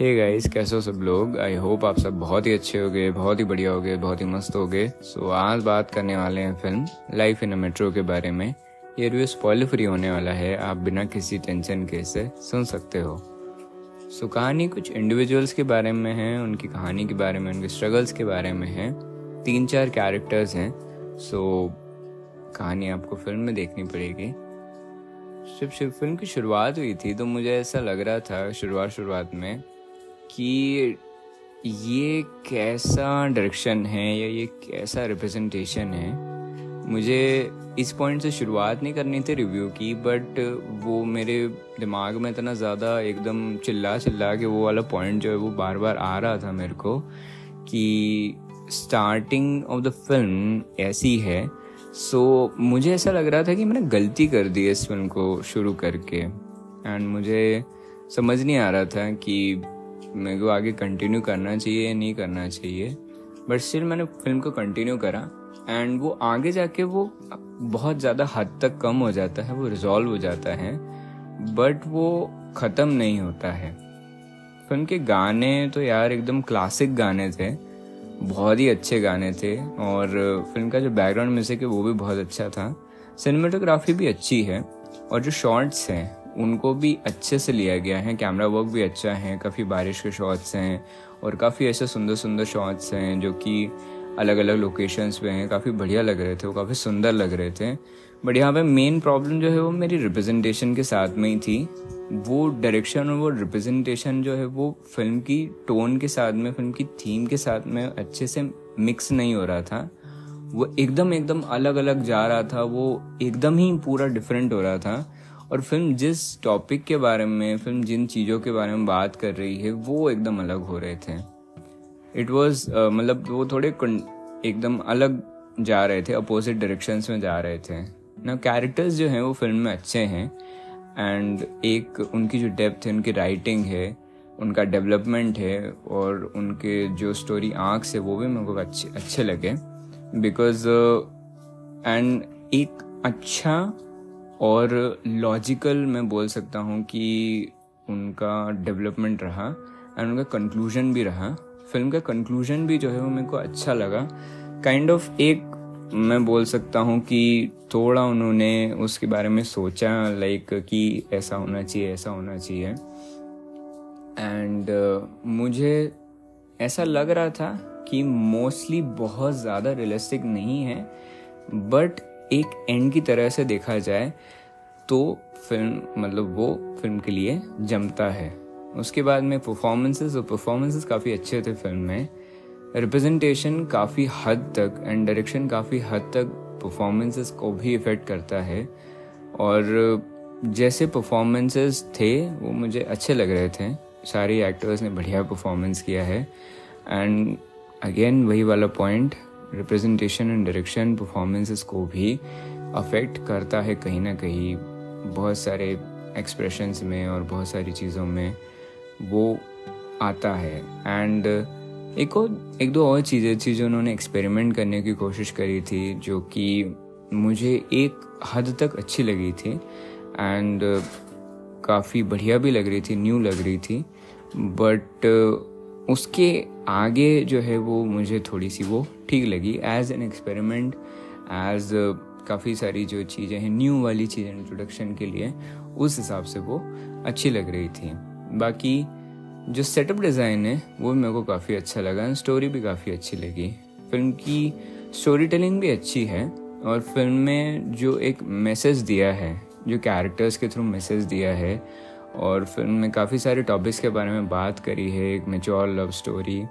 Hey guys कैसे हो सब लोग? आई होप आप सब बहुत ही अच्छे हो गए बहुत ही बढ़िया हो गए बहुत ही मस्त हो गए सो so, आज बात करने वाले हैं फ़िल्म लाइफ इन मेट्रो के बारे में। ये रिव्यू स्पॉइलर फ्री होने वाला है आप बिना किसी टेंशन के इसे सुन सकते हो। सो so, कहानी कुछ इंडिविजुअल्स के बारे में है उनकी कहानी के बारे में उनके स्ट्रगल्स के बारे में है। तीन चार कैरेक्टर्स हैं। सो so, कहानी आपको फ़िल्म में देखनी पड़ेगी। जब फ़िल्म की शुरुआत हुई थी तो मुझे ऐसा लग रहा था शुरुआत शुरुआत में कि ये कैसा डायरेक्शन है या ये कैसा रिप्रेजेंटेशन है? मुझे इस पॉइंट से शुरुआत नहीं करनी थी रिव्यू की बट वो मेरे दिमाग में इतना ज़्यादा एकदम चिल्ला चिल्ला के वो वाला पॉइंट जो है वो बार बार आ रहा था मेरे को कि स्टार्टिंग ऑफ़ द फ़िल्म ऐसी है। सो so, मुझे ऐसा लग रहा था कि मैंने गलती कर दी इस फ़िल्म को शुरू करके। एंड मुझे समझ नहीं आ रहा था कि मेरे को आगे कंटिन्यू करना चाहिए, या नहीं करना चाहिए। बट स्टिल मैंने फ़िल्म को कंटिन्यू करा। एंड वो आगे जाके वो बहुत ज़्यादा हद तक कम हो जाता है, वो रिजॉल्व हो जाता है। बट वो ख़त्म नहीं होता है। फ़िल्म के गाने तो यार एकदम क्लासिक गाने थे। बहुत ही अच्छे गाने थे। और फ़िल्म का जो बैकग्राउंड म्यूज़िक है, वो भी बहुत अच्छा था। सिनेमाटोग्राफी भी अच्छी है। और जो शॉर्ट्स हैं उनको भी अच्छे से लिया गया है। कैमरा वर्क भी अच्छा है, काफ़ी बारिश के शॉट्स हैं और काफ़ी ऐसे सुंदर सुंदर शॉट्स हैं जो कि अलग अलग लोकेशंस पे हैं। काफ़ी बढ़िया लग रहे थे, वो काफ़ी सुंदर लग रहे थे। बट यहाँ पे मेन प्रॉब्लम जो है वो मेरी रिप्रेजेंटेशन के साथ में ही थी। वो डायरेक्शन और वो रिप्रेजेंटेशन जो है वो फ़िल्म की टोन के साथ में फ़िल्म की थीम के साथ में अच्छे से मिक्स नहीं हो रहा था। वो एकदम एकदम अलग अलग जा रहा था, वो एकदम ही पूरा डिफरेंट हो रहा था। और फ़िल्म जिस टॉपिक के बारे में फ़िल्म जिन चीज़ों के बारे में बात कर रही है वो एकदम अलग हो रहे थे। इट वॉज़ मतलब वो थोड़े एकदम अलग जा रहे थे अपोजिट डायरेक्शंस में जा रहे थे। ना कैरेक्टर्स जो हैं वो फ़िल्म में अच्छे हैं एंड एक उनकी जो डेप्थ है उनकी राइटिंग है उनका डेवलपमेंट है और उनके जो स्टोरी आँख से वो भी मेरे को अच्छे अच्छे लगे। बिकॉज़ एंड uh, एक अच्छा और लॉजिकल मैं बोल सकता हूँ कि उनका डेवलपमेंट रहा एंड उनका कंक्लूजन भी रहा। फ़िल्म का कंक्लूजन भी जो है वो मेरे को अच्छा लगा। काइंड kind ऑफ़ of एक मैं बोल सकता हूँ कि थोड़ा उन्होंने उसके बारे में सोचा लाइक like, कि ऐसा होना चाहिए ऐसा होना चाहिए। एंड uh, मुझे ऐसा लग रहा था कि मोस्टली बहुत ज़्यादा रियलिस्टिक नहीं है बट एक एंड की तरह से देखा जाए तो फ़िल्म मतलब वो फ़िल्म के लिए जमता है। उसके बाद में परफॉर्मेंसेस और परफॉर्मेंसेस काफ़ी अच्छे थे फ़िल्म में। रिप्रेजेंटेशन काफ़ी हद तक एंड डायरेक्शन काफ़ी हद तक परफॉर्मेंसेस को भी इफ़ेक्ट करता है। और जैसे परफॉर्मेंसेस थे, वो मुझे अच्छे लग रहे थे। सारे एक्टर्स ने बढ़िया परफॉर्मेंस किया है। एंड अगेन वही वाला point representation and direction performances को भी अफेक्ट करता है कहीं ना कहीं। बहुत सारे एक्सप्रेशंस में और बहुत सारी चीज़ों में वो आता है। एंड एक और, एक दो और चीज़ें थी जो उन्होंने एक्सपेरिमेंट करने की कोशिश करी थी, जो कि मुझे एक हद तक अच्छी लगी थी। एंड काफ़ी बढ़िया भी लग रही थी न्यू लग रही थी। बट उसके आगे जो है वो मुझे थोड़ी सी वो ठीक लगी एज एन एक्सपेरिमेंट एज काफ़ी सारी जो चीज़ें हैं न्यू वाली चीज़ें इंट्रोडक्शन के लिए, उस हिसाब से वो अच्छी लग रही थी। बाकी जो सेटअप डिज़ाइन है, वो मेरे को काफ़ी अच्छा लगा एंड स्टोरी भी काफ़ी अच्छी लगी। फ़िल्म की स्टोरी टेलिंग भी अच्छी है और फ़िल्म में जो एक मैसेज दिया है, जो कैरेक्टर्स के थ्रू मैसेज दिया है और फ़िल्म में काफ़ी सारे टॉपिक्स के बारे में बात करी है एक मेचोर लव स्टोरी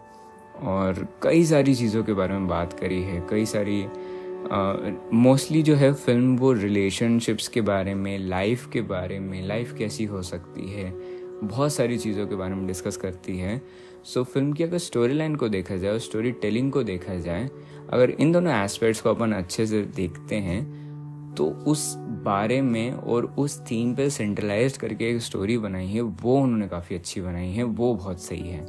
और कई सारी चीज़ों के बारे में बात करी है कई सारी मोस्टली uh, जो है फ़िल्म वो रिलेशनशिप्स के बारे में लाइफ के बारे में लाइफ कैसी हो सकती है बहुत सारी चीज़ों के बारे में डिस्कस करती है। सो so, फ़िल्म की अगर स्टोरी लाइन को देखा जाए और स्टोरी टेलिंग को देखा जाए अगर इन दोनों एस्पेक्ट्स को अपन अच्छे से देखते हैं तो उस बारे में और उस थीम पे सेंट्रलाइज करके एक स्टोरी बनाई है, वो उन्होंने काफ़ी अच्छी बनाई है, वो बहुत सही है।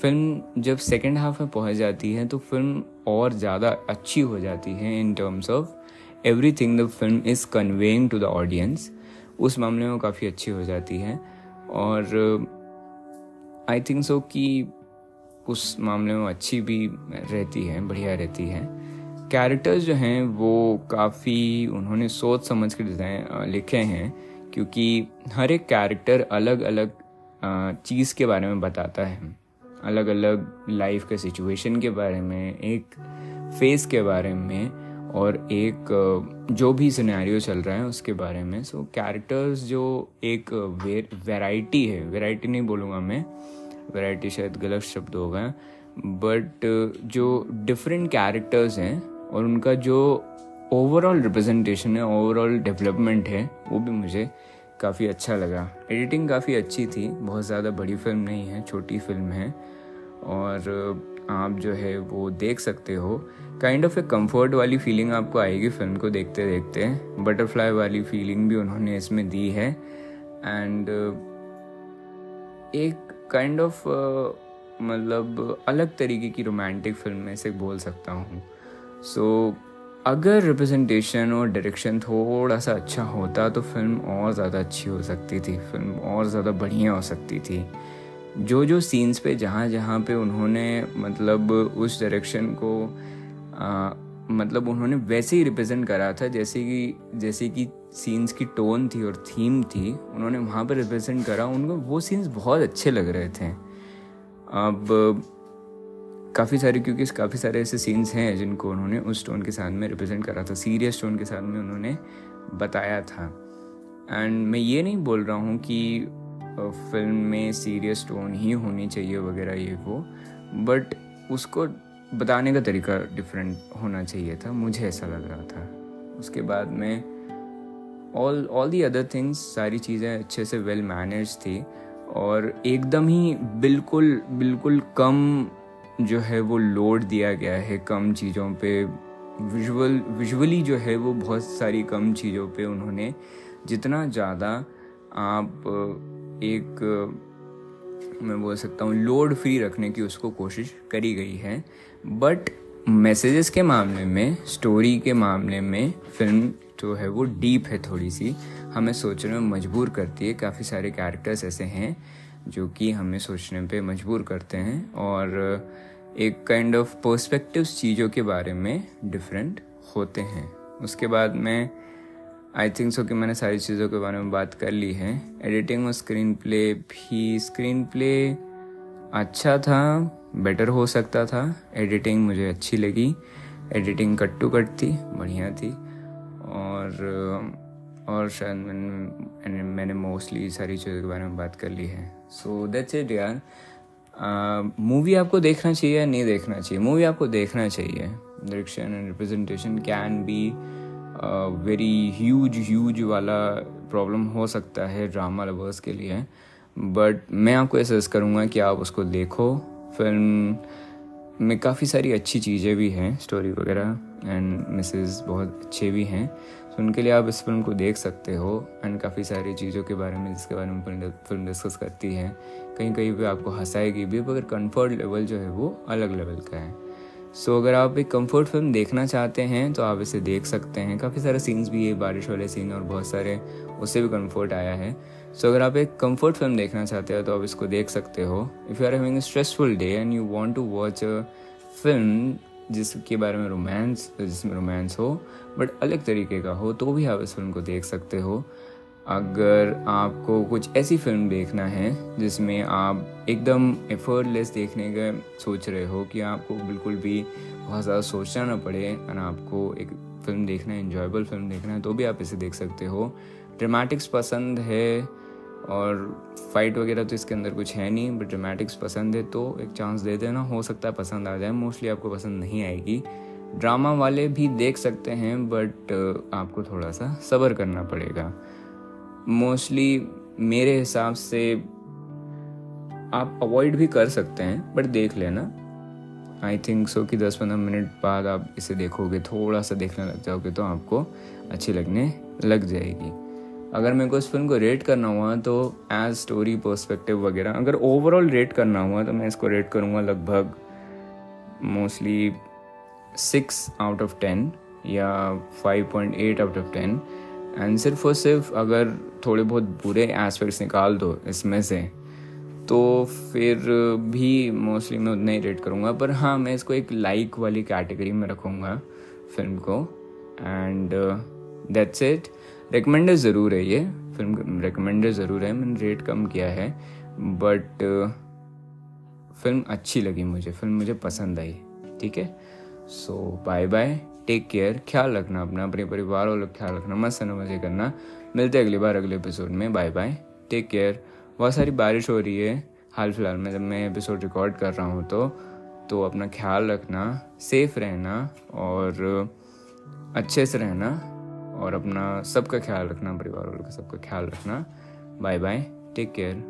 फ़िल्म जब सेकेंड हाफ़ में पहुँच जाती है तो फ़िल्म और ज़्यादा अच्छी हो जाती है in terms of everything the film is conveying to the audience उस मामले में काफ़ी अच्छी हो जाती है। और आई थिंक सो कि उस मामले में अच्छी भी रहती है, बढ़िया रहती है। कैरेक्टर्स जो हैं, वो काफ़ी उन्होंने सोच समझ के डिज़ाइन लिखे हैं, क्योंकि हर एक कैरेक्टर अलग अलग चीज़ के बारे में बताता है। अलग अलग लाइफ के सिचुएशन के बारे में, एक फेस के बारे में और एक जो भी सिनेरियो चल रहा है उसके बारे में। सो कैरेक्टर्स जो एक वैरायटी है वैरायटी नहीं बोलूँगा मैं वैरायटी शायद गलत शब्द होगा बट जो डिफरेंट कैरेक्टर्स हैं और उनका जो ओवरऑल रिप्रेजेंटेशन है ओवरऑल डेवलपमेंट है, वो भी मुझे काफ़ी अच्छा लगा। एडिटिंग काफ़ी अच्छी थी, बहुत ज़्यादा बड़ी फ़िल्म नहीं है, छोटी फ़िल्म है। और आप जो है, वो देख सकते हो। काइंड ऑफ़ ए कंफर्ट वाली फीलिंग आपको आएगी फ़िल्म को देखते देखते। बटरफ्लाई वाली फीलिंग भी उन्होंने इसमें दी है। एंड एक काइंड ऑफ़ मतलब अलग तरीके की रोमांटिक फ़िल्म में से बोल सकता हूँ। सो so, अगर रिप्रेजेंटेशन और डायरेक्शन थोड़ा सा अच्छा होता तो फ़िल्म और ज़्यादा अच्छी हो सकती थी। फ़िल्म और ज़्यादा बढ़िया हो सकती थी। जो जो सीन्स पे जहाँ जहाँ पे उन्होंने मतलब उस डायरेक्शन को आ, मतलब उन्होंने वैसे ही रिप्रेजेंट करा था जैसे कि जैसे कि सीन्स की टोन थी और थीम थी उन्होंने वहाँ पर रिप्रेजेंट करा। उनको वो सीन्स बहुत अच्छे लग रहे थे। अब काफ़ी सारे, क्योंकि काफ़ी सारे ऐसे सीन्स हैं जिनको उन्होंने उस टोन के साथ में रिप्रेजेंट करा था। सीरियस टोन के साथ में उन्होंने बताया था। एंड मैं ये नहीं बोल रहा हूँ कि फ़िल्म में सीरियस टोन ही होनी चाहिए वगैरह ये वो बट उसको बताने का तरीका डिफरेंट होना चाहिए था। मुझे ऐसा लग रहा था। उसके बाद में all all the other things सारी चीज़ें अच्छे से वेल मैनेज थी और एकदम ही बिल्कुल बिल्कुल कम जो है वो लोड दिया गया है कम चीज़ों पे। विजुअल विजुअली जो है वो बहुत सारी कम चीज़ों पे उन्होंने जितना ज़्यादा आप, एक, मैं बोल सकता हूँ लोड फ्री रखने की उसको कोशिश करी गई है। बट मैसेजेस के मामले में स्टोरी के मामले में फ़िल्म जो है वो डीप है थोड़ी सी। हमें सोचने में मजबूर करती है। काफ़ी सारे कैरेक्टर्स ऐसे हैं जो कि हमें सोचने पे मजबूर करते हैं और एक काइंड ऑफ़ पर्सपेक्टिव चीज़ों के बारे में डिफरेंट होते हैं। उसके बाद में आई थिंक सो कि मैंने सारी चीज़ों के बारे में बात कर ली है। एडिटिंग और स्क्रीन प्ले भी स्क्रीन प्ले अच्छा था बेटर हो सकता था। एडिटिंग मुझे अच्छी लगी। एडिटिंग कट टू कट थी, बढ़िया थी। और और शायद मैंने मैंने मोस्टली सारी चीज़ों के बारे में बात कर ली है। सो दैट्स इट यार. मूवी आपको देखना चाहिए या नहीं देखना चाहिए? मूवी आपको देखना चाहिए. Direction and representation can be very huge huge वाला प्रॉब्लम हो सकता है ड्रामा लवर्स के लिए. बट मैं आपको ऐसा करूँगा कि आप उसको देखो. फ़िल्म में काफ़ी सारी अच्छी चीज़ें भी हैं स्टोरी वगैरह एंड मिसेज बहुत अच्छे भी हैं. तो उनके लिए आप इस फ़िल्म को देख सकते हो एंड काफ़ी सारी चीज़ों के बारे में जिसके बारे में फ़िल्म डिस्कस करती है। कहीं कहीं पे आपको हंसाएगी भी मगर कंफर्ट लेवल जो है वो अलग लेवल का है। सो so, अगर आप एक कंफर्ट फ़िल्म देखना चाहते हैं तो आप इसे देख सकते हैं। काफ़ी सारे सीन्स भी है बारिश वाले सीन और बहुत सारे उससे भी कंफर्ट आया है। सो so, अगर आप एक कंफर्ट फ़िल्म देखना चाहते हो तो आप इसको देख सकते हो। If you are having stressful day and you want to watch a film जिसके बारे में रोमांस जिसमें रोमांस हो बट अलग तरीके का हो तो भी आप इस फ़िल्म को देख सकते हो। अगर आपको कुछ ऐसी फ़िल्म देखना है, जिसमें आप एकदम एफर्टलेस देखने का सोच रहे हो कि आपको बिल्कुल भी बहुत ज़्यादा सोचना ना पड़े और आपको एक फ़िल्म देखना है इन्जॉयबल फ़िल्म देखना है तो भी आप इसे देख सकते हो। ड्रामेटिक्स पसंद है और फाइट वगैरह तो इसके अंदर कुछ है नहीं बट ड्रामेटिक्स पसंद है तो एक चांस दे देना। हो सकता है पसंद आ जाए मोस्टली आपको पसंद नहीं आएगी। ड्रामा वाले भी देख सकते हैं बट आपको थोड़ा सा सब्र करना पड़ेगा। मोस्टली मेरे हिसाब से आप अवॉइड भी कर सकते हैं बट देख लेना। आई थिंक सो कि 10-15 मिनट बाद आप इसे देखोगे थोड़ा सा देखने लग जाओगे तो आपको अच्छी लगने लग जाएगी। अगर मेरे को इस फ़िल्म को रेट करना हुआ तो एज स्टोरी पर्सपेक्टिव वगैरह, अगर ओवरऑल रेट करना हुआ तो मैं इसको रेट करूँगा लगभग mostly six out of ten या five point eight out of ten and सिर्फ़ और सिर्फ़ अगर थोड़े बहुत बुरे एस्पेक्ट्स निकाल दो इसमें से तो फिर भी मोस्टली मैं उतना ही रेट करूँगा। पर हाँ मैं इसको एक लाइक वाली कैटेगरी में रखूँगा फ़िल्म को। एंड दैट्स इट रिकमेंडर ज़रूर है ये। फ़िल्म रिकमेंडर ज़रूर है। मैंने रेट कम किया है। बट फ़िल्म अच्छी लगी मुझे। फ़िल्म मुझे पसंद आई। ठीक है? So bye bye take care ख्याल रखना अपना। अपने परिवार वालों का ख्याल रखना। मस्त मज़े करना। मिलते हैं अगली बार अगले एपिसोड में। बाय बाय टेक केयर बहुत सारी बारिश हो रही है। हाल फ़िलहाल में जब मैं एपिसोड रिकॉर्ड कर रहा हूँ तो तो अपना ख्याल रखना। सेफ़ रहना और अच्छे से रहना। और अपना सबका ख्याल रखना, परिवार वालों का सबका ख्याल रखना। Bye bye take care